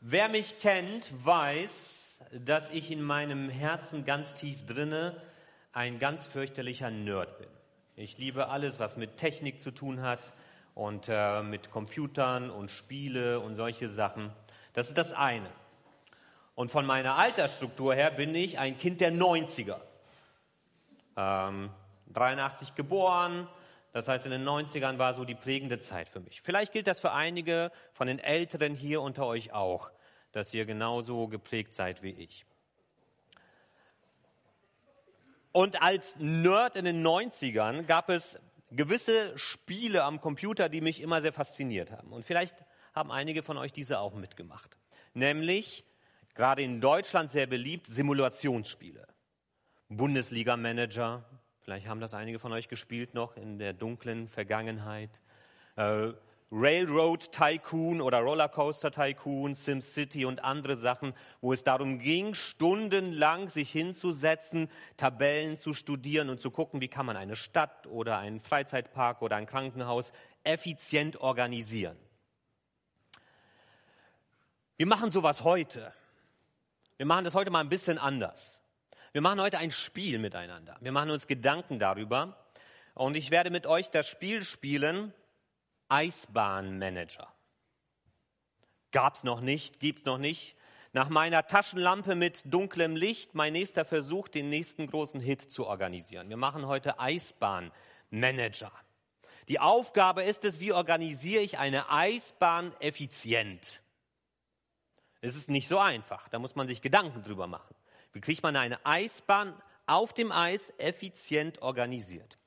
Wer mich kennt, weiß, dass ich in meinem Herzen ganz tief drinne ein ganz fürchterlicher Nerd bin. Ich liebe alles, was mit Technik zu tun hat und äh, mit Computern und Spiele und solche Sachen. Das ist das eine. Und von meiner Altersstruktur her bin ich ein Kind der 90er. Ähm, 83 geboren, das heißt, in den 90ern war so die prägende Zeit für mich. Vielleicht gilt das für einige von den Älteren hier unter euch auch, dass ihr genauso geprägt seid wie ich. Und als Nerd in den 90ern gab es gewisse Spiele am Computer, die mich immer sehr fasziniert haben. Und vielleicht haben einige von euch diese auch mitgemacht. Nämlich, gerade in Deutschland sehr beliebt, Simulationsspiele. Bundesliga-Manager, Vielleicht haben das einige von euch gespielt noch in der dunklen Vergangenheit. Äh, Railroad Tycoon oder Rollercoaster Tycoon, SimCity und andere Sachen, wo es darum ging, stundenlang sich hinzusetzen, Tabellen zu studieren und zu gucken, wie kann man eine Stadt oder einen Freizeitpark oder ein Krankenhaus effizient organisieren. Wir machen sowas heute. Wir machen das heute mal ein bisschen anders. Wir machen heute ein Spiel miteinander. Wir machen uns Gedanken darüber. Und ich werde mit euch das Spiel spielen, Eisbahnmanager. Gab's noch nicht, gibt's noch nicht. Nach meiner Taschenlampe mit dunklem Licht mein nächster Versuch, den nächsten großen Hit zu organisieren. Wir machen heute Eisbahnmanager. Die Aufgabe ist es, wie organisiere ich eine Eisbahn effizient? Es ist nicht so einfach, da muss man sich Gedanken drüber machen. Wie kriegt man eine Eisbahn auf dem Eis effizient organisiert?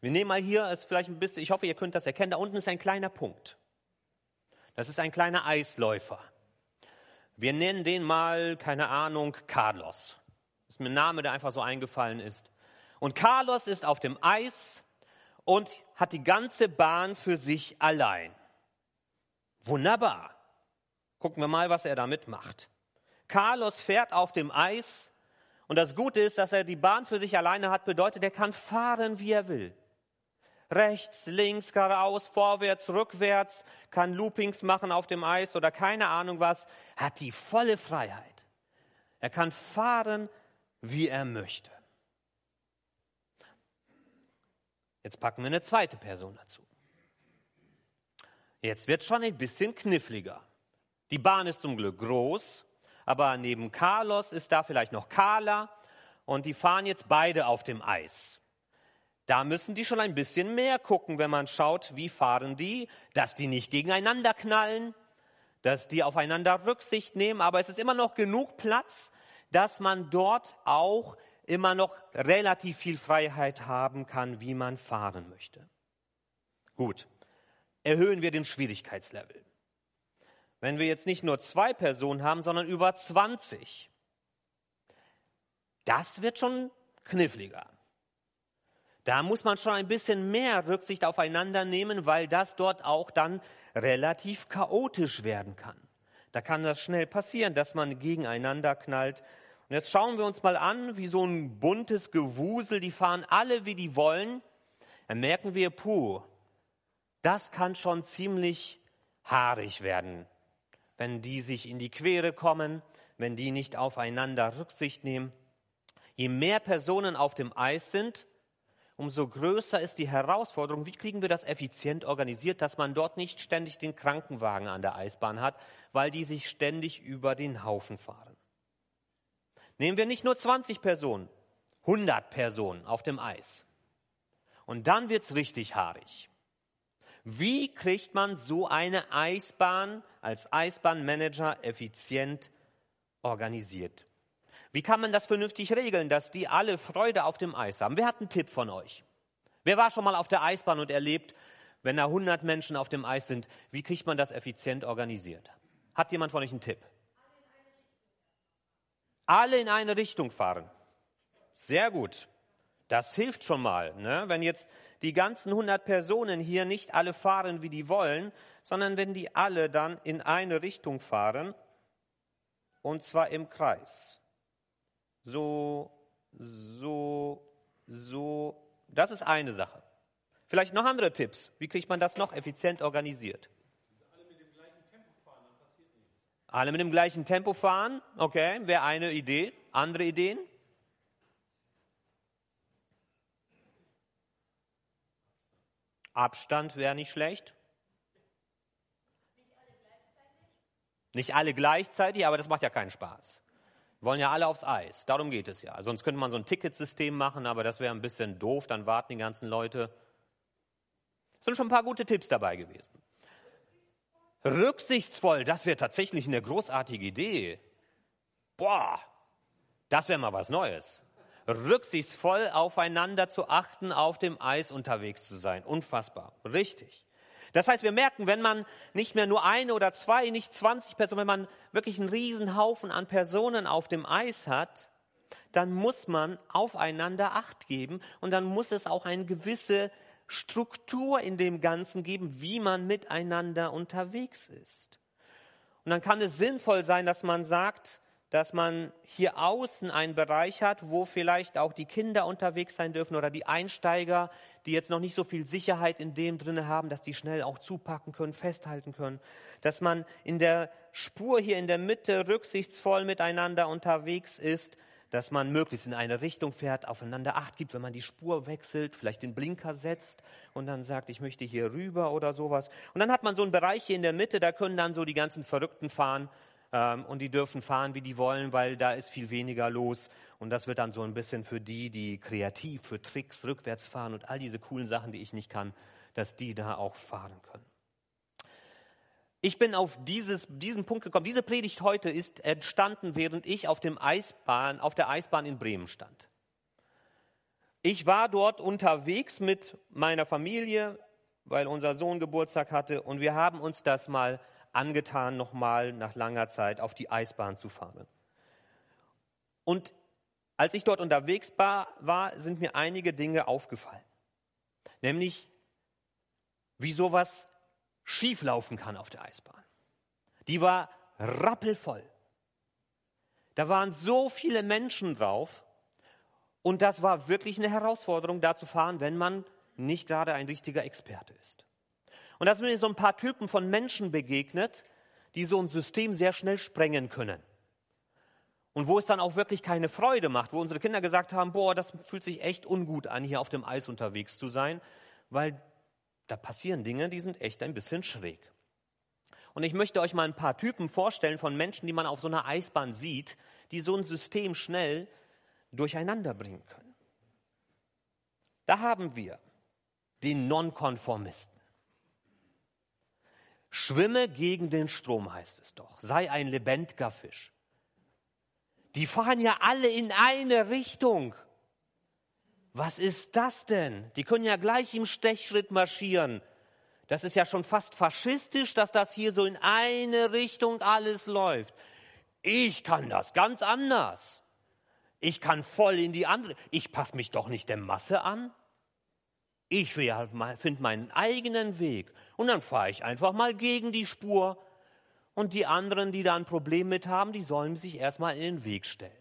Wir nehmen mal hier, ist vielleicht ein bisschen, ich hoffe, ihr könnt das erkennen, da unten ist ein kleiner Punkt. Das ist ein kleiner Eisläufer. Wir nennen den mal, keine Ahnung, Carlos. Das ist mir ein Name, der einfach so eingefallen ist. Und Carlos ist auf dem Eis und hat die ganze Bahn für sich allein. Wunderbar. Gucken wir mal, was er damit macht. Carlos fährt auf dem Eis und das Gute ist, dass er die Bahn für sich alleine hat, bedeutet, er kann fahren, wie er will. Rechts, links, geradeaus, vorwärts, rückwärts, kann Loopings machen auf dem Eis oder keine Ahnung was, hat die volle Freiheit. Er kann fahren, wie er möchte. Jetzt packen wir eine zweite Person dazu. Jetzt wird schon ein bisschen kniffliger. Die Bahn ist zum Glück groß aber neben Carlos ist da vielleicht noch Carla und die fahren jetzt beide auf dem Eis. Da müssen die schon ein bisschen mehr gucken, wenn man schaut, wie fahren die, dass die nicht gegeneinander knallen, dass die aufeinander Rücksicht nehmen, aber es ist immer noch genug Platz, dass man dort auch immer noch relativ viel Freiheit haben kann, wie man fahren möchte. Gut, erhöhen wir den Schwierigkeitslevel. Wenn wir jetzt nicht nur zwei Personen haben, sondern über 20, das wird schon kniffliger. Da muss man schon ein bisschen mehr Rücksicht aufeinander nehmen, weil das dort auch dann relativ chaotisch werden kann. Da kann das schnell passieren, dass man gegeneinander knallt. Und jetzt schauen wir uns mal an, wie so ein buntes Gewusel, die fahren alle, wie die wollen. Dann merken wir, puh, das kann schon ziemlich haarig werden wenn die sich in die Quere kommen, wenn die nicht aufeinander Rücksicht nehmen. Je mehr Personen auf dem Eis sind, umso größer ist die Herausforderung, wie kriegen wir das effizient organisiert, dass man dort nicht ständig den Krankenwagen an der Eisbahn hat, weil die sich ständig über den Haufen fahren. Nehmen wir nicht nur 20 Personen, 100 Personen auf dem Eis. Und dann wird's richtig haarig. Wie kriegt man so eine Eisbahn als Eisbahnmanager effizient organisiert? Wie kann man das vernünftig regeln, dass die alle Freude auf dem Eis haben? Wer hat einen Tipp von euch? Wer war schon mal auf der Eisbahn und erlebt, wenn da 100 Menschen auf dem Eis sind, wie kriegt man das effizient organisiert? Hat jemand von euch einen Tipp? Alle in eine Richtung fahren. Sehr gut. Das hilft schon mal. Ne? Wenn jetzt die ganzen 100 Personen hier nicht alle fahren, wie die wollen, sondern wenn die alle dann in eine Richtung fahren, und zwar im Kreis. So, so, so. Das ist eine Sache. Vielleicht noch andere Tipps. Wie kriegt man das noch effizient organisiert? Alle mit dem gleichen Tempo fahren, okay, wäre eine Idee. Andere Ideen? Abstand wäre nicht schlecht. Nicht alle gleichzeitig, aber das macht ja keinen Spaß. Wir wollen ja alle aufs Eis, darum geht es ja. Sonst könnte man so ein Ticketsystem machen, aber das wäre ein bisschen doof, dann warten die ganzen Leute. Es sind schon ein paar gute Tipps dabei gewesen. Rücksichtsvoll, das wäre tatsächlich eine großartige Idee. Boah, das wäre mal was Neues. Rücksichtsvoll aufeinander zu achten, auf dem Eis unterwegs zu sein. Unfassbar. Richtig. Das heißt, wir merken, wenn man nicht mehr nur eine oder zwei, nicht 20 Personen, wenn man wirklich einen riesen Haufen an Personen auf dem Eis hat, dann muss man aufeinander Acht geben und dann muss es auch eine gewisse Struktur in dem Ganzen geben, wie man miteinander unterwegs ist. Und dann kann es sinnvoll sein, dass man sagt, dass man hier außen einen Bereich hat, wo vielleicht auch die Kinder unterwegs sein dürfen oder die Einsteiger, die jetzt noch nicht so viel Sicherheit in dem drinne haben, dass die schnell auch zupacken können, festhalten können. Dass man in der Spur hier in der Mitte rücksichtsvoll miteinander unterwegs ist, dass man möglichst in eine Richtung fährt, aufeinander Acht gibt, wenn man die Spur wechselt, vielleicht den Blinker setzt und dann sagt, ich möchte hier rüber oder sowas. Und dann hat man so einen Bereich hier in der Mitte, da können dann so die ganzen Verrückten fahren ähm, und die dürfen fahren, wie die wollen, weil da ist viel weniger los. Und das wird dann so ein bisschen für die, die kreativ, für Tricks rückwärts fahren und all diese coolen Sachen, die ich nicht kann, dass die da auch fahren können. Ich bin auf dieses, diesen Punkt gekommen. Diese Predigt heute ist entstanden, während ich auf, dem Eisbahn, auf der Eisbahn in Bremen stand. Ich war dort unterwegs mit meiner Familie, weil unser Sohn Geburtstag hatte, und wir haben uns das mal angetan, nochmal nach langer Zeit auf die Eisbahn zu fahren. Und als ich dort unterwegs war, sind mir einige Dinge aufgefallen. Nämlich, wie sowas schieflaufen kann auf der Eisbahn. Die war rappelvoll. Da waren so viele Menschen drauf. Und das war wirklich eine Herausforderung, da zu fahren, wenn man nicht gerade ein richtiger Experte ist. Und da sind mir so ein paar Typen von Menschen begegnet, die so ein System sehr schnell sprengen können. Und wo es dann auch wirklich keine Freude macht, wo unsere Kinder gesagt haben, boah, das fühlt sich echt ungut an, hier auf dem Eis unterwegs zu sein, weil da passieren Dinge, die sind echt ein bisschen schräg. Und ich möchte euch mal ein paar Typen vorstellen von Menschen, die man auf so einer Eisbahn sieht, die so ein System schnell durcheinander bringen können. Da haben wir den Nonkonformisten. Schwimme gegen den Strom, heißt es doch. Sei ein lebendiger Fisch. Die fahren ja alle in eine Richtung. Was ist das denn? Die können ja gleich im Stechschritt marschieren. Das ist ja schon fast faschistisch, dass das hier so in eine Richtung alles läuft. Ich kann das ganz anders. Ich kann voll in die andere. Ich passe mich doch nicht der Masse an. Ich finde meinen eigenen Weg und dann fahre ich einfach mal gegen die Spur. Und die anderen, die da ein Problem mit haben, die sollen sich erstmal in den Weg stellen.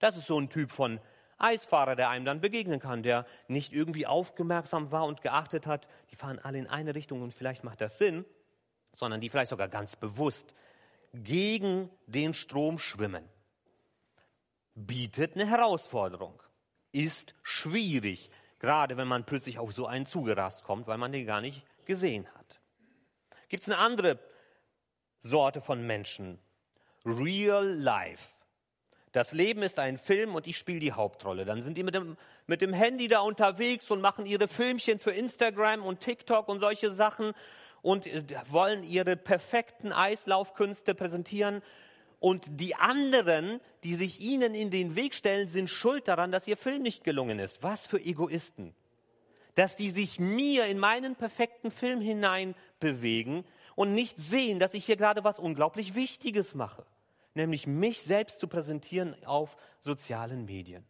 Das ist so ein Typ von Eisfahrer, der einem dann begegnen kann, der nicht irgendwie aufmerksam war und geachtet hat, die fahren alle in eine Richtung und vielleicht macht das Sinn, sondern die vielleicht sogar ganz bewusst gegen den Strom schwimmen. Bietet eine Herausforderung, ist schwierig, Gerade wenn man plötzlich auf so einen zugerast kommt, weil man den gar nicht gesehen hat. Gibt es eine andere Sorte von Menschen? Real Life. Das Leben ist ein Film und ich spiele die Hauptrolle. Dann sind die mit dem, mit dem Handy da unterwegs und machen ihre Filmchen für Instagram und TikTok und solche Sachen und äh, wollen ihre perfekten Eislaufkünste präsentieren und die anderen, die sich ihnen in den Weg stellen, sind schuld daran, dass ihr Film nicht gelungen ist. Was für Egoisten. Dass die sich mir in meinen perfekten Film hinein bewegen und nicht sehen, dass ich hier gerade was unglaublich Wichtiges mache. Nämlich mich selbst zu präsentieren auf sozialen Medien.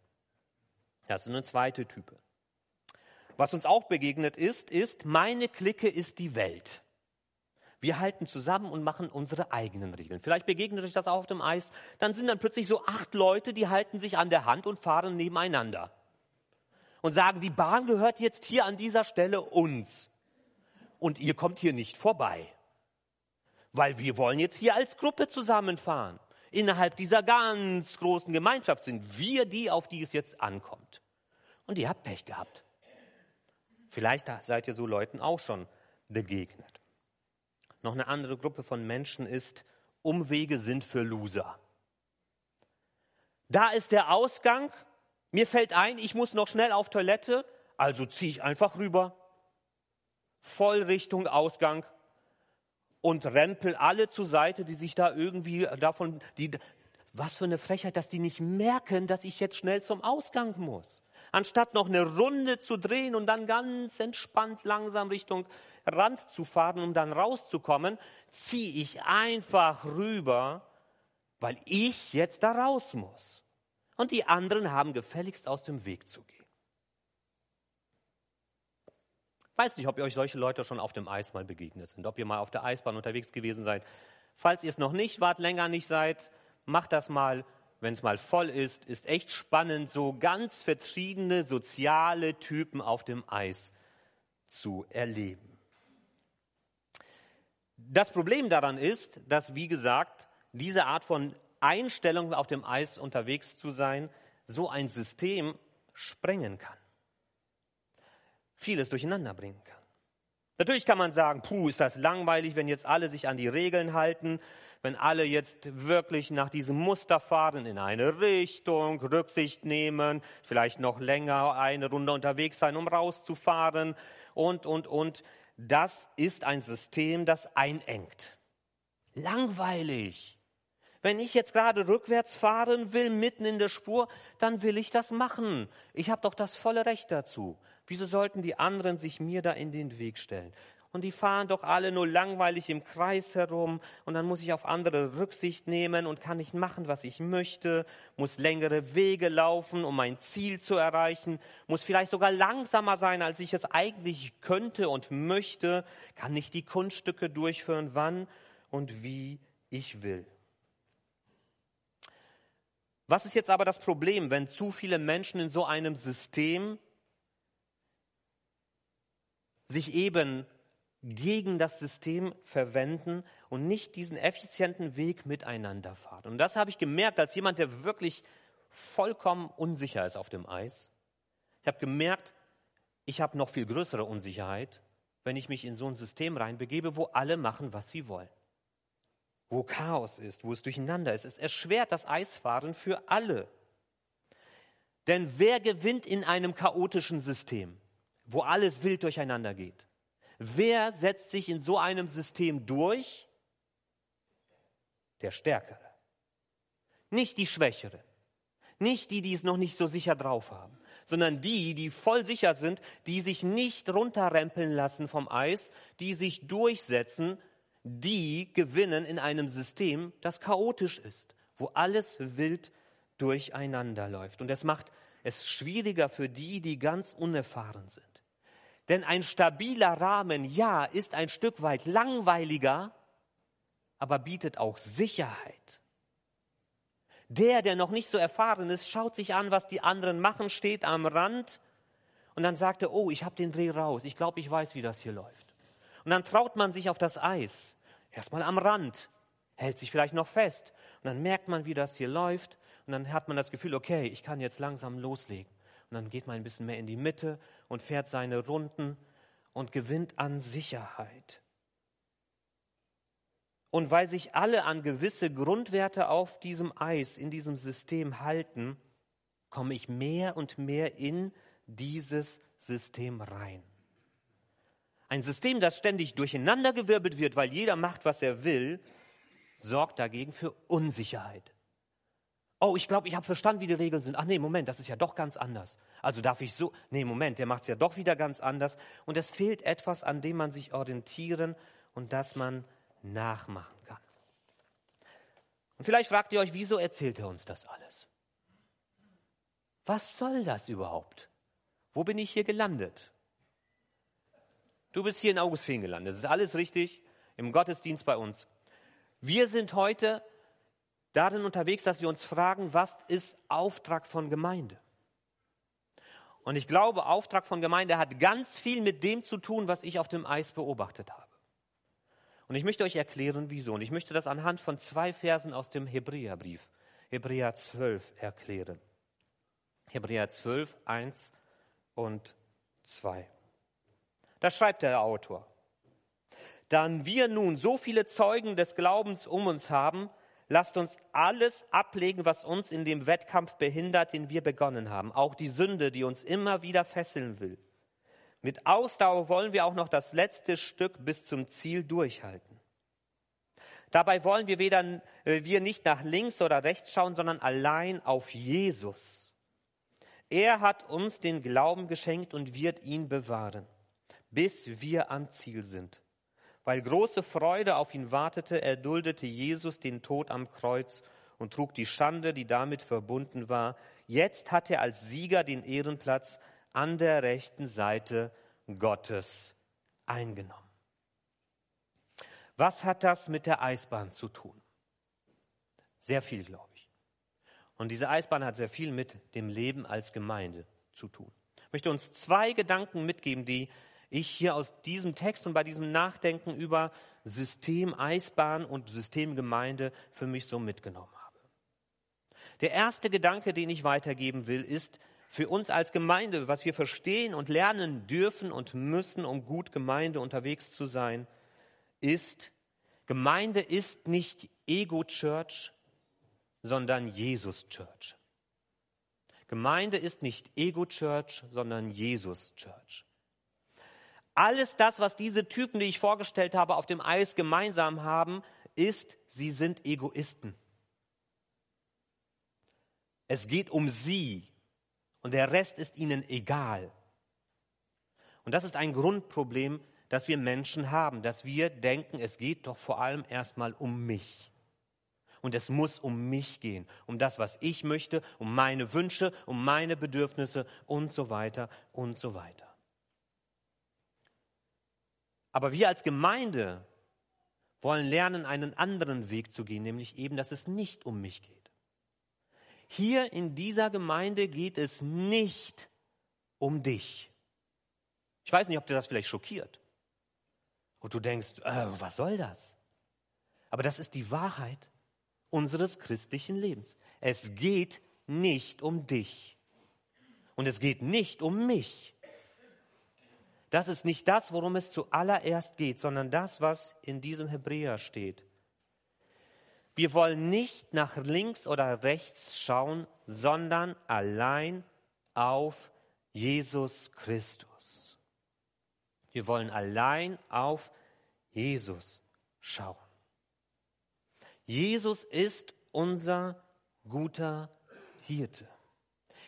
Das ist eine zweite Type. Was uns auch begegnet ist, ist, meine Clique ist die Welt. Wir halten zusammen und machen unsere eigenen Regeln. Vielleicht begegnet euch das auch auf dem Eis. Dann sind dann plötzlich so acht Leute, die halten sich an der Hand und fahren nebeneinander. Und sagen, die Bahn gehört jetzt hier an dieser Stelle uns. Und ihr kommt hier nicht vorbei. weil wir wollen jetzt hier als Gruppe zusammenfahren. Innerhalb dieser ganz großen Gemeinschaft sind wir die, auf die es jetzt ankommt. Und ihr habt Pech gehabt. Vielleicht seid ihr so Leuten auch schon begegnet. Noch eine andere Gruppe von Menschen ist, Umwege sind für Loser. Da ist der Ausgang. Mir fällt ein, ich muss noch schnell auf Toilette, also ziehe ich einfach rüber. Voll Richtung Ausgang und rempel alle zur Seite, die sich da irgendwie davon, die, was für eine Frechheit, dass die nicht merken, dass ich jetzt schnell zum Ausgang muss. Anstatt noch eine Runde zu drehen und dann ganz entspannt langsam Richtung Rand zu fahren, um dann rauszukommen, ziehe ich einfach rüber, weil ich jetzt da raus muss. Und die anderen haben gefälligst aus dem Weg zu gehen. Weiß nicht, ob ihr euch solche Leute schon auf dem Eis mal begegnet sind, ob ihr mal auf der Eisbahn unterwegs gewesen seid. Falls ihr es noch nicht wart, länger nicht seid, macht das mal, wenn es mal voll ist. Ist echt spannend, so ganz verschiedene soziale Typen auf dem Eis zu erleben. Das Problem daran ist, dass, wie gesagt, diese Art von Einstellung auf dem Eis unterwegs zu sein, so ein System sprengen kann. Vieles durcheinander bringen kann. Natürlich kann man sagen, puh, ist das langweilig, wenn jetzt alle sich an die Regeln halten, wenn alle jetzt wirklich nach diesem Muster fahren, in eine Richtung, Rücksicht nehmen, vielleicht noch länger eine Runde unterwegs sein, um rauszufahren und, und, und. Das ist ein System, das einengt. Langweilig. Wenn ich jetzt gerade rückwärts fahren will, mitten in der Spur, dann will ich das machen. Ich habe doch das volle Recht dazu. Wieso sollten die anderen sich mir da in den Weg stellen? Und die fahren doch alle nur langweilig im Kreis herum und dann muss ich auf andere Rücksicht nehmen und kann nicht machen, was ich möchte, muss längere Wege laufen, um mein Ziel zu erreichen, muss vielleicht sogar langsamer sein, als ich es eigentlich könnte und möchte, kann nicht die Kunststücke durchführen, wann und wie ich will. Was ist jetzt aber das Problem, wenn zu viele Menschen in so einem System sich eben gegen das System verwenden und nicht diesen effizienten Weg miteinander fahren? Und das habe ich gemerkt als jemand, der wirklich vollkommen unsicher ist auf dem Eis. Ich habe gemerkt, ich habe noch viel größere Unsicherheit, wenn ich mich in so ein System reinbegebe, wo alle machen, was sie wollen wo Chaos ist, wo es durcheinander ist. Es erschwert das Eisfahren für alle. Denn wer gewinnt in einem chaotischen System, wo alles wild durcheinander geht? Wer setzt sich in so einem System durch? Der Stärkere. Nicht die Schwächere. Nicht die, die es noch nicht so sicher drauf haben, sondern die, die voll sicher sind, die sich nicht runterrempeln lassen vom Eis, die sich durchsetzen die gewinnen in einem System, das chaotisch ist, wo alles wild durcheinander läuft. Und es macht es schwieriger für die, die ganz unerfahren sind. Denn ein stabiler Rahmen, ja, ist ein Stück weit langweiliger, aber bietet auch Sicherheit. Der, der noch nicht so erfahren ist, schaut sich an, was die anderen machen, steht am Rand und dann sagt er, oh, ich habe den Dreh raus, ich glaube, ich weiß, wie das hier läuft. Und dann traut man sich auf das Eis erstmal am Rand, hält sich vielleicht noch fest. Und dann merkt man, wie das hier läuft. Und dann hat man das Gefühl, okay, ich kann jetzt langsam loslegen. Und dann geht man ein bisschen mehr in die Mitte und fährt seine Runden und gewinnt an Sicherheit. Und weil sich alle an gewisse Grundwerte auf diesem Eis, in diesem System halten, komme ich mehr und mehr in dieses System rein. Ein System, das ständig durcheinandergewirbelt wird, weil jeder macht, was er will, sorgt dagegen für Unsicherheit. Oh, ich glaube, ich habe verstanden, wie die Regeln sind. Ach nee, Moment, das ist ja doch ganz anders. Also darf ich so. Nee, Moment, der macht es ja doch wieder ganz anders. Und es fehlt etwas, an dem man sich orientieren und das man nachmachen kann. Und vielleicht fragt ihr euch, wieso erzählt er uns das alles? Was soll das überhaupt? Wo bin ich hier gelandet? Du bist hier in Augustfehn gelandet. Das ist alles richtig im Gottesdienst bei uns. Wir sind heute darin unterwegs, dass wir uns fragen, was ist Auftrag von Gemeinde? Und ich glaube, Auftrag von Gemeinde hat ganz viel mit dem zu tun, was ich auf dem Eis beobachtet habe. Und ich möchte euch erklären, wieso. Und ich möchte das anhand von zwei Versen aus dem Hebräerbrief, Hebräer 12, erklären. Hebräer 12, 1 und 2. Da schreibt der Autor. Dann wir nun so viele Zeugen des Glaubens um uns haben, lasst uns alles ablegen, was uns in dem Wettkampf behindert, den wir begonnen haben. Auch die Sünde, die uns immer wieder fesseln will. Mit Ausdauer wollen wir auch noch das letzte Stück bis zum Ziel durchhalten. Dabei wollen wir weder äh, wir nicht nach links oder rechts schauen, sondern allein auf Jesus. Er hat uns den Glauben geschenkt und wird ihn bewahren, bis wir am Ziel sind. Weil große Freude auf ihn wartete, erduldete Jesus den Tod am Kreuz und trug die Schande, die damit verbunden war. Jetzt hat er als Sieger den Ehrenplatz an der rechten Seite Gottes eingenommen. Was hat das mit der Eisbahn zu tun? Sehr viel, glaube ich. Und diese Eisbahn hat sehr viel mit dem Leben als Gemeinde zu tun. Ich möchte uns zwei Gedanken mitgeben, die ich hier aus diesem Text und bei diesem Nachdenken über System Eisbahn und System Gemeinde für mich so mitgenommen habe. Der erste Gedanke, den ich weitergeben will, ist für uns als Gemeinde, was wir verstehen und lernen dürfen und müssen, um gut Gemeinde unterwegs zu sein, ist, Gemeinde ist nicht Ego-Church, sondern Jesus-Church. Gemeinde ist nicht Ego-Church, sondern Jesus-Church. Alles das, was diese Typen, die ich vorgestellt habe, auf dem Eis gemeinsam haben, ist, sie sind Egoisten. Es geht um sie und der Rest ist ihnen egal. Und das ist ein Grundproblem das wir Menschen haben, dass wir denken, es geht doch vor allem erstmal um mich. Und es muss um mich gehen, um das, was ich möchte, um meine Wünsche, um meine Bedürfnisse und so weiter und so weiter. Aber wir als Gemeinde wollen lernen, einen anderen Weg zu gehen, nämlich eben, dass es nicht um mich geht. Hier in dieser Gemeinde geht es nicht um dich. Ich weiß nicht, ob dir das vielleicht schockiert. Und du denkst, äh, was soll das? Aber das ist die Wahrheit unseres christlichen Lebens. Es geht nicht um dich. Und es geht nicht um mich. Das ist nicht das, worum es zuallererst geht, sondern das, was in diesem Hebräer steht. Wir wollen nicht nach links oder rechts schauen, sondern allein auf Jesus Christus. Wir wollen allein auf Jesus schauen. Jesus ist unser guter Hirte.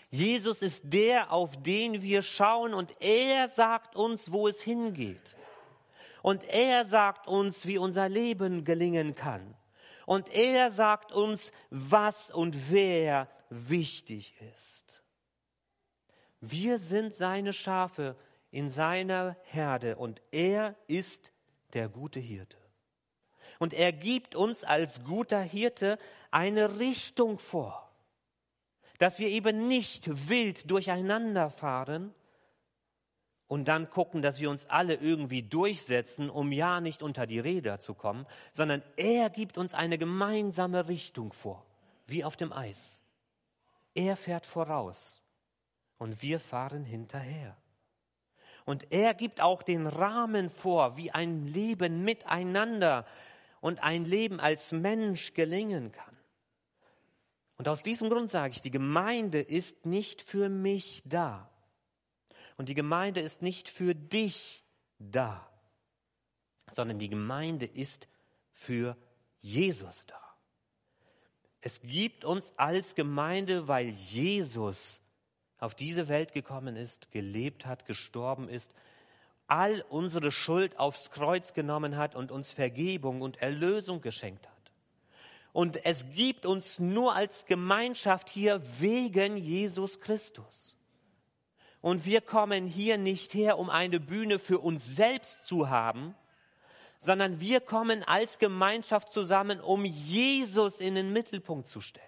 Jesus ist der, auf den wir schauen und er sagt uns, wo es hingeht. Und er sagt uns, wie unser Leben gelingen kann. Und er sagt uns, was und wer wichtig ist. Wir sind seine Schafe in seiner Herde und er ist der gute Hirte. Und er gibt uns als guter Hirte eine Richtung vor, dass wir eben nicht wild durcheinander fahren und dann gucken, dass wir uns alle irgendwie durchsetzen, um ja nicht unter die Räder zu kommen, sondern er gibt uns eine gemeinsame Richtung vor, wie auf dem Eis. Er fährt voraus und wir fahren hinterher. Und er gibt auch den Rahmen vor, wie ein Leben miteinander und ein Leben als Mensch gelingen kann. Und aus diesem Grund sage ich, die Gemeinde ist nicht für mich da. Und die Gemeinde ist nicht für dich da, sondern die Gemeinde ist für Jesus da. Es gibt uns als Gemeinde, weil Jesus auf diese Welt gekommen ist, gelebt hat, gestorben ist, all unsere Schuld aufs Kreuz genommen hat und uns Vergebung und Erlösung geschenkt hat. Und es gibt uns nur als Gemeinschaft hier wegen Jesus Christus. Und wir kommen hier nicht her, um eine Bühne für uns selbst zu haben, sondern wir kommen als Gemeinschaft zusammen, um Jesus in den Mittelpunkt zu stellen,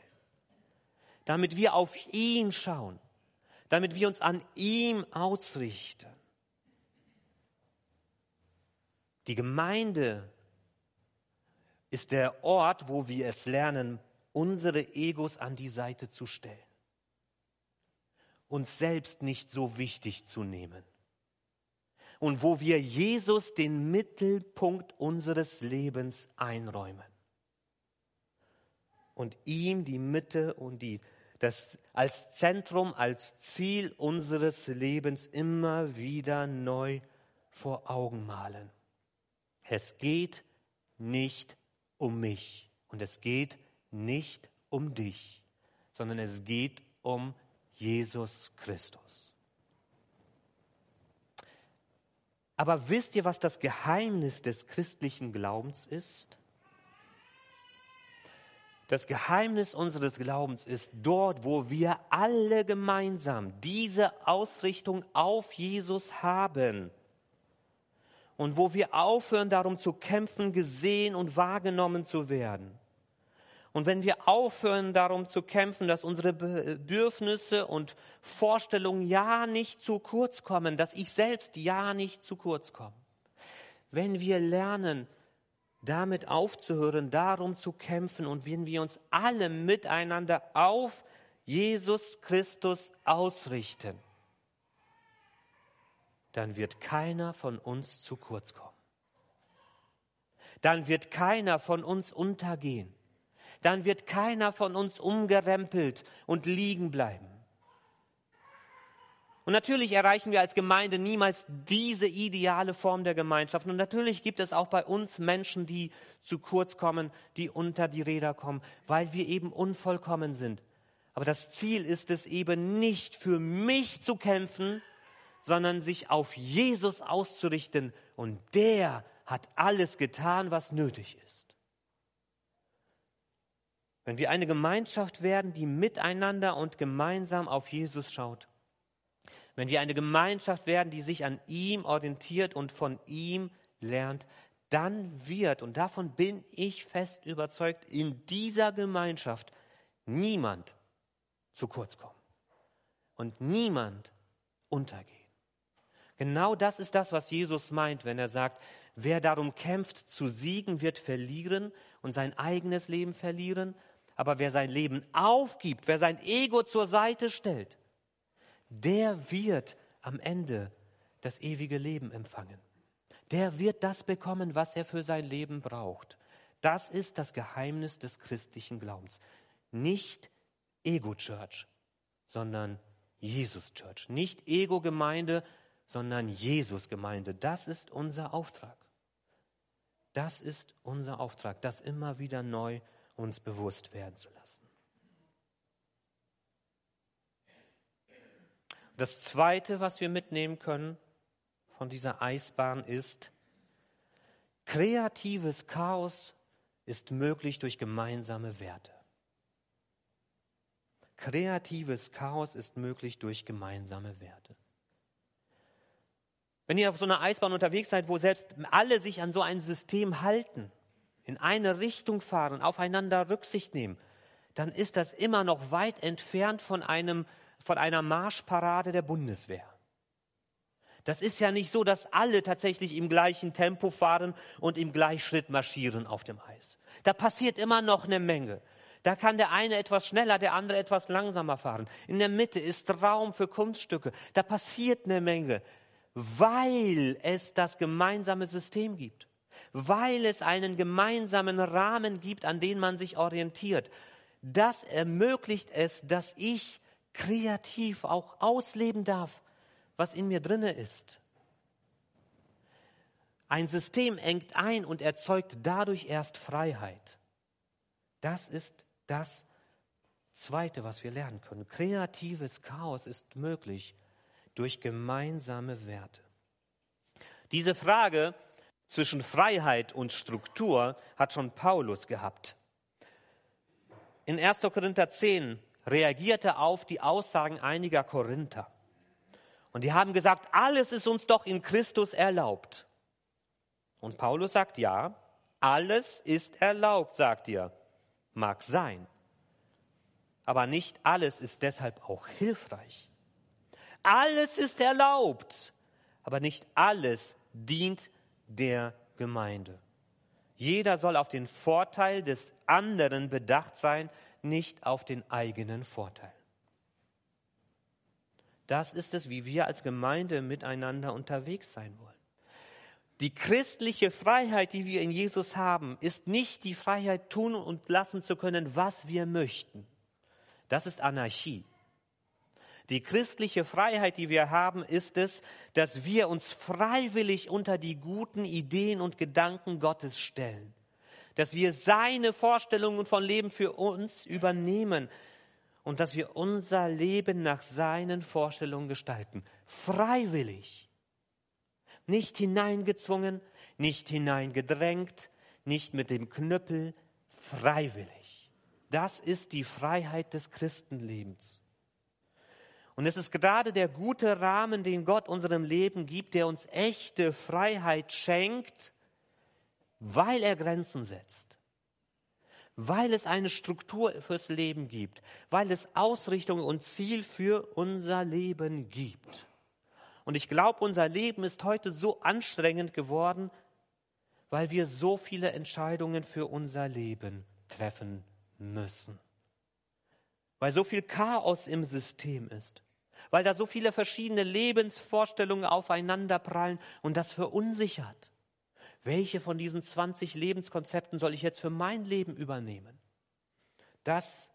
damit wir auf ihn schauen damit wir uns an ihm ausrichten. Die Gemeinde ist der Ort, wo wir es lernen, unsere Egos an die Seite zu stellen. Uns selbst nicht so wichtig zu nehmen. Und wo wir Jesus den Mittelpunkt unseres Lebens einräumen. Und ihm die Mitte und die, das als Zentrum, als Ziel unseres Lebens immer wieder neu vor Augen malen. Es geht nicht um mich und es geht nicht um dich, sondern es geht um Jesus Christus. Aber wisst ihr, was das Geheimnis des christlichen Glaubens ist? Das Geheimnis unseres Glaubens ist dort, wo wir alle gemeinsam diese Ausrichtung auf Jesus haben und wo wir aufhören darum zu kämpfen, gesehen und wahrgenommen zu werden. Und wenn wir aufhören darum zu kämpfen, dass unsere Bedürfnisse und Vorstellungen ja nicht zu kurz kommen, dass ich selbst ja nicht zu kurz komme. Wenn wir lernen, damit aufzuhören, darum zu kämpfen und wenn wir uns alle miteinander auf Jesus Christus ausrichten, dann wird keiner von uns zu kurz kommen. Dann wird keiner von uns untergehen. Dann wird keiner von uns umgerempelt und liegen bleiben. Und natürlich erreichen wir als Gemeinde niemals diese ideale Form der Gemeinschaft. Und natürlich gibt es auch bei uns Menschen, die zu kurz kommen, die unter die Räder kommen, weil wir eben unvollkommen sind. Aber das Ziel ist es eben nicht für mich zu kämpfen, sondern sich auf Jesus auszurichten. Und der hat alles getan, was nötig ist. Wenn wir eine Gemeinschaft werden, die miteinander und gemeinsam auf Jesus schaut, wenn wir eine Gemeinschaft werden, die sich an ihm orientiert und von ihm lernt, dann wird, und davon bin ich fest überzeugt, in dieser Gemeinschaft niemand zu kurz kommen und niemand untergehen. Genau das ist das, was Jesus meint, wenn er sagt, wer darum kämpft zu siegen, wird verlieren und sein eigenes Leben verlieren. Aber wer sein Leben aufgibt, wer sein Ego zur Seite stellt, der wird am Ende das ewige Leben empfangen. Der wird das bekommen, was er für sein Leben braucht. Das ist das Geheimnis des christlichen Glaubens. Nicht Ego-Church, sondern Jesus-Church. Nicht Ego-Gemeinde, sondern Jesus-Gemeinde. Das ist unser Auftrag. Das ist unser Auftrag, das immer wieder neu uns bewusst werden zu lassen. Das Zweite, was wir mitnehmen können von dieser Eisbahn ist, kreatives Chaos ist möglich durch gemeinsame Werte. Kreatives Chaos ist möglich durch gemeinsame Werte. Wenn ihr auf so einer Eisbahn unterwegs seid, wo selbst alle sich an so ein System halten, in eine Richtung fahren, aufeinander Rücksicht nehmen, dann ist das immer noch weit entfernt von, einem, von einer Marschparade der Bundeswehr. Das ist ja nicht so, dass alle tatsächlich im gleichen Tempo fahren und im Gleichschritt marschieren auf dem Eis. Da passiert immer noch eine Menge. Da kann der eine etwas schneller, der andere etwas langsamer fahren. In der Mitte ist Raum für Kunststücke. Da passiert eine Menge weil es das gemeinsame System gibt, weil es einen gemeinsamen Rahmen gibt, an den man sich orientiert. Das ermöglicht es, dass ich kreativ auch ausleben darf, was in mir drinne ist. Ein System engt ein und erzeugt dadurch erst Freiheit. Das ist das Zweite, was wir lernen können. Kreatives Chaos ist möglich, durch gemeinsame Werte. Diese Frage zwischen Freiheit und Struktur hat schon Paulus gehabt. In 1. Korinther 10 reagierte er auf die Aussagen einiger Korinther. Und die haben gesagt, alles ist uns doch in Christus erlaubt. Und Paulus sagt, ja, alles ist erlaubt, sagt ihr. Mag sein. Aber nicht alles ist deshalb auch hilfreich. Alles ist erlaubt, aber nicht alles dient der Gemeinde. Jeder soll auf den Vorteil des anderen bedacht sein, nicht auf den eigenen Vorteil. Das ist es, wie wir als Gemeinde miteinander unterwegs sein wollen. Die christliche Freiheit, die wir in Jesus haben, ist nicht die Freiheit, tun und lassen zu können, was wir möchten. Das ist Anarchie. Die christliche Freiheit, die wir haben, ist es, dass wir uns freiwillig unter die guten Ideen und Gedanken Gottes stellen. Dass wir seine Vorstellungen von Leben für uns übernehmen und dass wir unser Leben nach seinen Vorstellungen gestalten. Freiwillig. Nicht hineingezwungen, nicht hineingedrängt, nicht mit dem Knüppel, freiwillig. Das ist die Freiheit des Christenlebens. Und es ist gerade der gute Rahmen, den Gott unserem Leben gibt, der uns echte Freiheit schenkt, weil er Grenzen setzt, weil es eine Struktur fürs Leben gibt, weil es Ausrichtung und Ziel für unser Leben gibt. Und ich glaube, unser Leben ist heute so anstrengend geworden, weil wir so viele Entscheidungen für unser Leben treffen müssen. Weil so viel Chaos im System ist. Weil da so viele verschiedene Lebensvorstellungen aufeinanderprallen und das verunsichert. Welche von diesen 20 Lebenskonzepten soll ich jetzt für mein Leben übernehmen? Das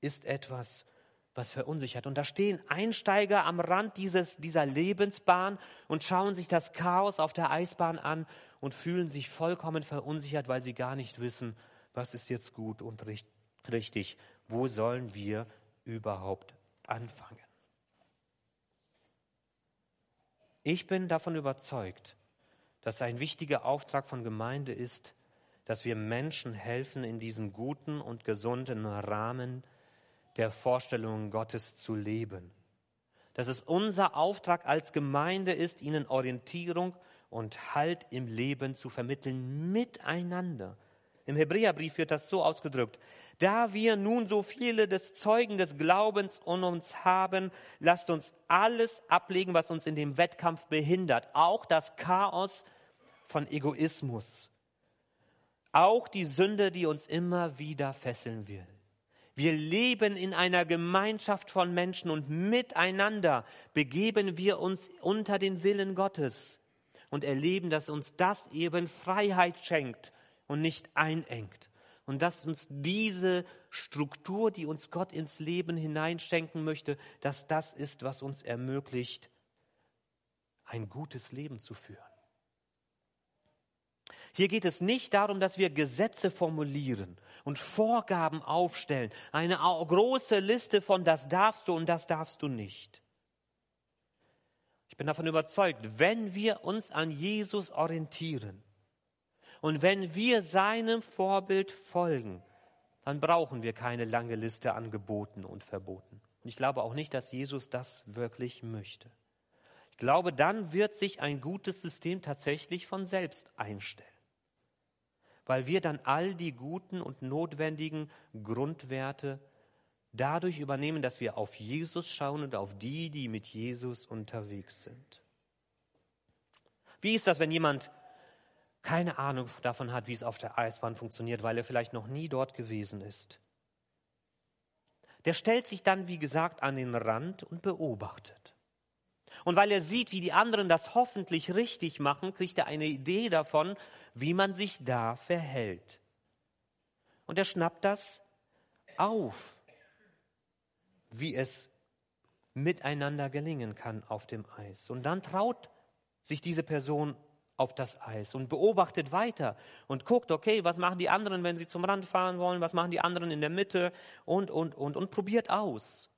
ist etwas, was verunsichert. Und da stehen Einsteiger am Rand dieses, dieser Lebensbahn und schauen sich das Chaos auf der Eisbahn an und fühlen sich vollkommen verunsichert, weil sie gar nicht wissen, was ist jetzt gut und richtig. Wo sollen wir überhaupt anfangen? Ich bin davon überzeugt, dass ein wichtiger Auftrag von Gemeinde ist, dass wir Menschen helfen, in diesen guten und gesunden Rahmen der Vorstellungen Gottes zu leben. Dass es unser Auftrag als Gemeinde ist, ihnen Orientierung und Halt im Leben zu vermitteln, miteinander. Im Hebräerbrief wird das so ausgedrückt. Da wir nun so viele des Zeugen des Glaubens um uns haben, lasst uns alles ablegen, was uns in dem Wettkampf behindert. Auch das Chaos von Egoismus. Auch die Sünde, die uns immer wieder fesseln will. Wir leben in einer Gemeinschaft von Menschen und miteinander begeben wir uns unter den Willen Gottes und erleben, dass uns das eben Freiheit schenkt und nicht einengt. Und dass uns diese Struktur, die uns Gott ins Leben hineinschenken möchte, dass das ist, was uns ermöglicht, ein gutes Leben zu führen. Hier geht es nicht darum, dass wir Gesetze formulieren und Vorgaben aufstellen, eine große Liste von das darfst du und das darfst du nicht. Ich bin davon überzeugt, wenn wir uns an Jesus orientieren und wenn wir seinem Vorbild folgen, dann brauchen wir keine lange Liste an Geboten und Verboten. Und ich glaube auch nicht, dass Jesus das wirklich möchte. Ich glaube, dann wird sich ein gutes System tatsächlich von selbst einstellen weil wir dann all die guten und notwendigen Grundwerte dadurch übernehmen, dass wir auf Jesus schauen und auf die, die mit Jesus unterwegs sind. Wie ist das, wenn jemand keine Ahnung davon hat, wie es auf der Eisbahn funktioniert, weil er vielleicht noch nie dort gewesen ist? Der stellt sich dann, wie gesagt, an den Rand und beobachtet. Und weil er sieht, wie die anderen das hoffentlich richtig machen, kriegt er eine Idee davon, wie man sich da verhält. Und er schnappt das auf, wie es miteinander gelingen kann auf dem Eis. Und dann traut sich diese Person auf das Eis und beobachtet weiter und guckt, okay, was machen die anderen, wenn sie zum Rand fahren wollen, was machen die anderen in der Mitte und, und, und, und probiert aus.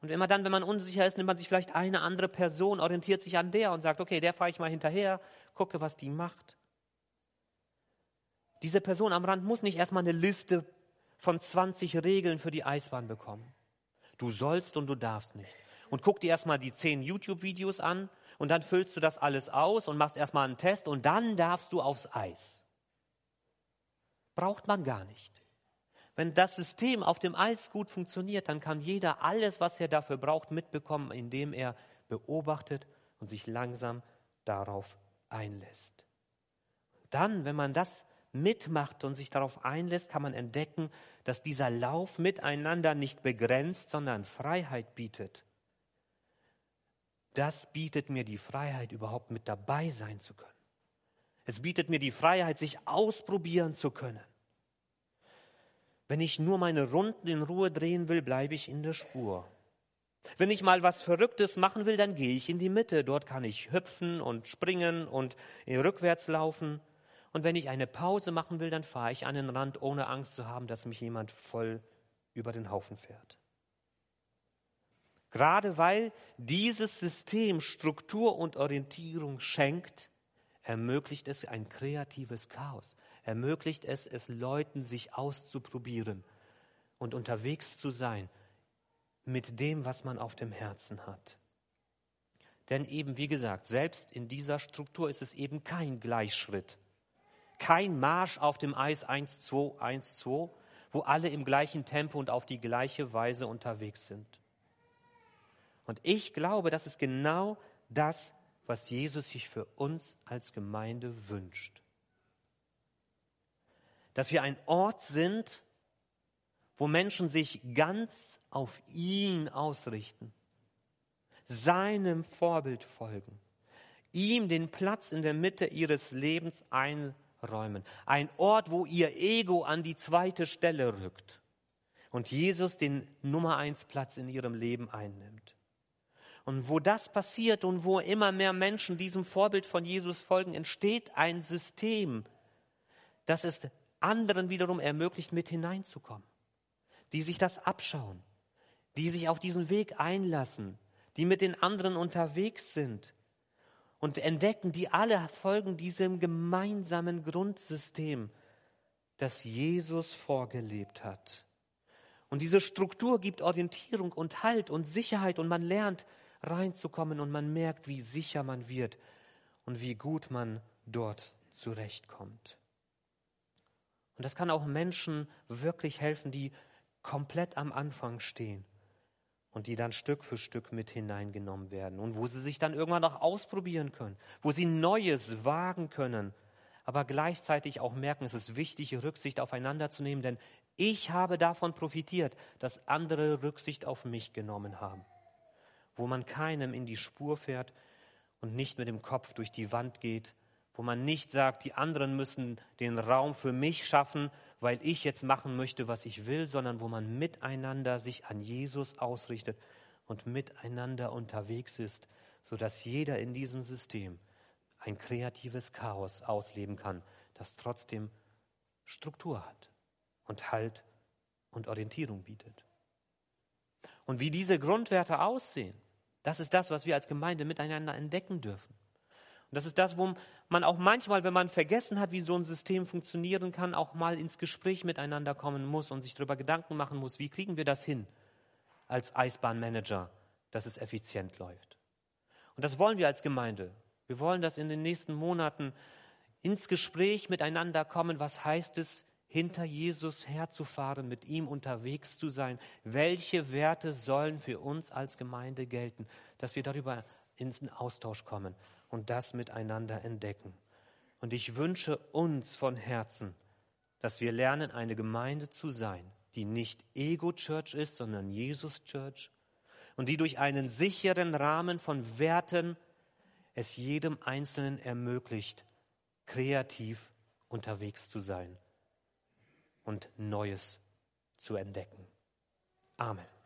Und immer dann, wenn man unsicher ist, nimmt man sich vielleicht eine andere Person, orientiert sich an der und sagt, okay, der fahre ich mal hinterher, gucke, was die macht. Diese Person am Rand muss nicht erstmal eine Liste von 20 Regeln für die Eisbahn bekommen. Du sollst und du darfst nicht. Und guck dir erstmal die 10 YouTube-Videos an und dann füllst du das alles aus und machst erstmal einen Test und dann darfst du aufs Eis. Braucht man gar nicht. Wenn das System auf dem Eis gut funktioniert, dann kann jeder alles, was er dafür braucht, mitbekommen, indem er beobachtet und sich langsam darauf einlässt. Dann, wenn man das mitmacht und sich darauf einlässt, kann man entdecken, dass dieser Lauf miteinander nicht begrenzt, sondern Freiheit bietet. Das bietet mir die Freiheit, überhaupt mit dabei sein zu können. Es bietet mir die Freiheit, sich ausprobieren zu können. Wenn ich nur meine Runden in Ruhe drehen will, bleibe ich in der Spur. Wenn ich mal was Verrücktes machen will, dann gehe ich in die Mitte. Dort kann ich hüpfen und springen und rückwärts laufen. Und wenn ich eine Pause machen will, dann fahre ich an den Rand, ohne Angst zu haben, dass mich jemand voll über den Haufen fährt. Gerade weil dieses System Struktur und Orientierung schenkt, ermöglicht es ein kreatives Chaos, ermöglicht es es Leuten, sich auszuprobieren und unterwegs zu sein mit dem, was man auf dem Herzen hat. Denn eben, wie gesagt, selbst in dieser Struktur ist es eben kein Gleichschritt, kein Marsch auf dem Eis 1, 2, 1, 2, wo alle im gleichen Tempo und auf die gleiche Weise unterwegs sind. Und ich glaube, das ist genau das, was Jesus sich für uns als Gemeinde wünscht. Dass wir ein Ort sind, wo Menschen sich ganz auf ihn ausrichten, seinem Vorbild folgen, ihm den Platz in der Mitte ihres Lebens einräumen. Ein Ort, wo ihr Ego an die zweite Stelle rückt und Jesus den Nummer eins Platz in ihrem Leben einnimmt. Und wo das passiert und wo immer mehr Menschen diesem Vorbild von Jesus folgen, entsteht ein System, das es anderen wiederum ermöglicht, mit hineinzukommen, die sich das abschauen, die sich auf diesen Weg einlassen, die mit den anderen unterwegs sind und entdecken, die alle folgen diesem gemeinsamen Grundsystem, das Jesus vorgelebt hat. Und diese Struktur gibt Orientierung und Halt und Sicherheit und man lernt reinzukommen und man merkt, wie sicher man wird und wie gut man dort zurechtkommt. Und das kann auch Menschen wirklich helfen, die komplett am Anfang stehen und die dann Stück für Stück mit hineingenommen werden und wo sie sich dann irgendwann auch ausprobieren können, wo sie Neues wagen können, aber gleichzeitig auch merken, es ist wichtig, Rücksicht aufeinander zu nehmen, denn ich habe davon profitiert, dass andere Rücksicht auf mich genommen haben, wo man keinem in die Spur fährt und nicht mit dem Kopf durch die Wand geht, wo man nicht sagt, die anderen müssen den Raum für mich schaffen, weil ich jetzt machen möchte, was ich will, sondern wo man miteinander sich an Jesus ausrichtet und miteinander unterwegs ist, sodass jeder in diesem System ein kreatives Chaos ausleben kann, das trotzdem Struktur hat und Halt und Orientierung bietet. Und wie diese Grundwerte aussehen, das ist das, was wir als Gemeinde miteinander entdecken dürfen. Und das ist das, wo man auch manchmal, wenn man vergessen hat, wie so ein System funktionieren kann, auch mal ins Gespräch miteinander kommen muss und sich darüber Gedanken machen muss, wie kriegen wir das hin als Eisbahnmanager, dass es effizient läuft. Und das wollen wir als Gemeinde. Wir wollen, dass in den nächsten Monaten ins Gespräch miteinander kommen, was heißt es, hinter Jesus herzufahren, mit ihm unterwegs zu sein. Welche Werte sollen für uns als Gemeinde gelten, dass wir darüber ins Austausch kommen und das miteinander entdecken. Und ich wünsche uns von Herzen, dass wir lernen, eine Gemeinde zu sein, die nicht Ego-Church ist, sondern Jesus-Church und die durch einen sicheren Rahmen von Werten es jedem Einzelnen ermöglicht, kreativ unterwegs zu sein und Neues zu entdecken. Amen.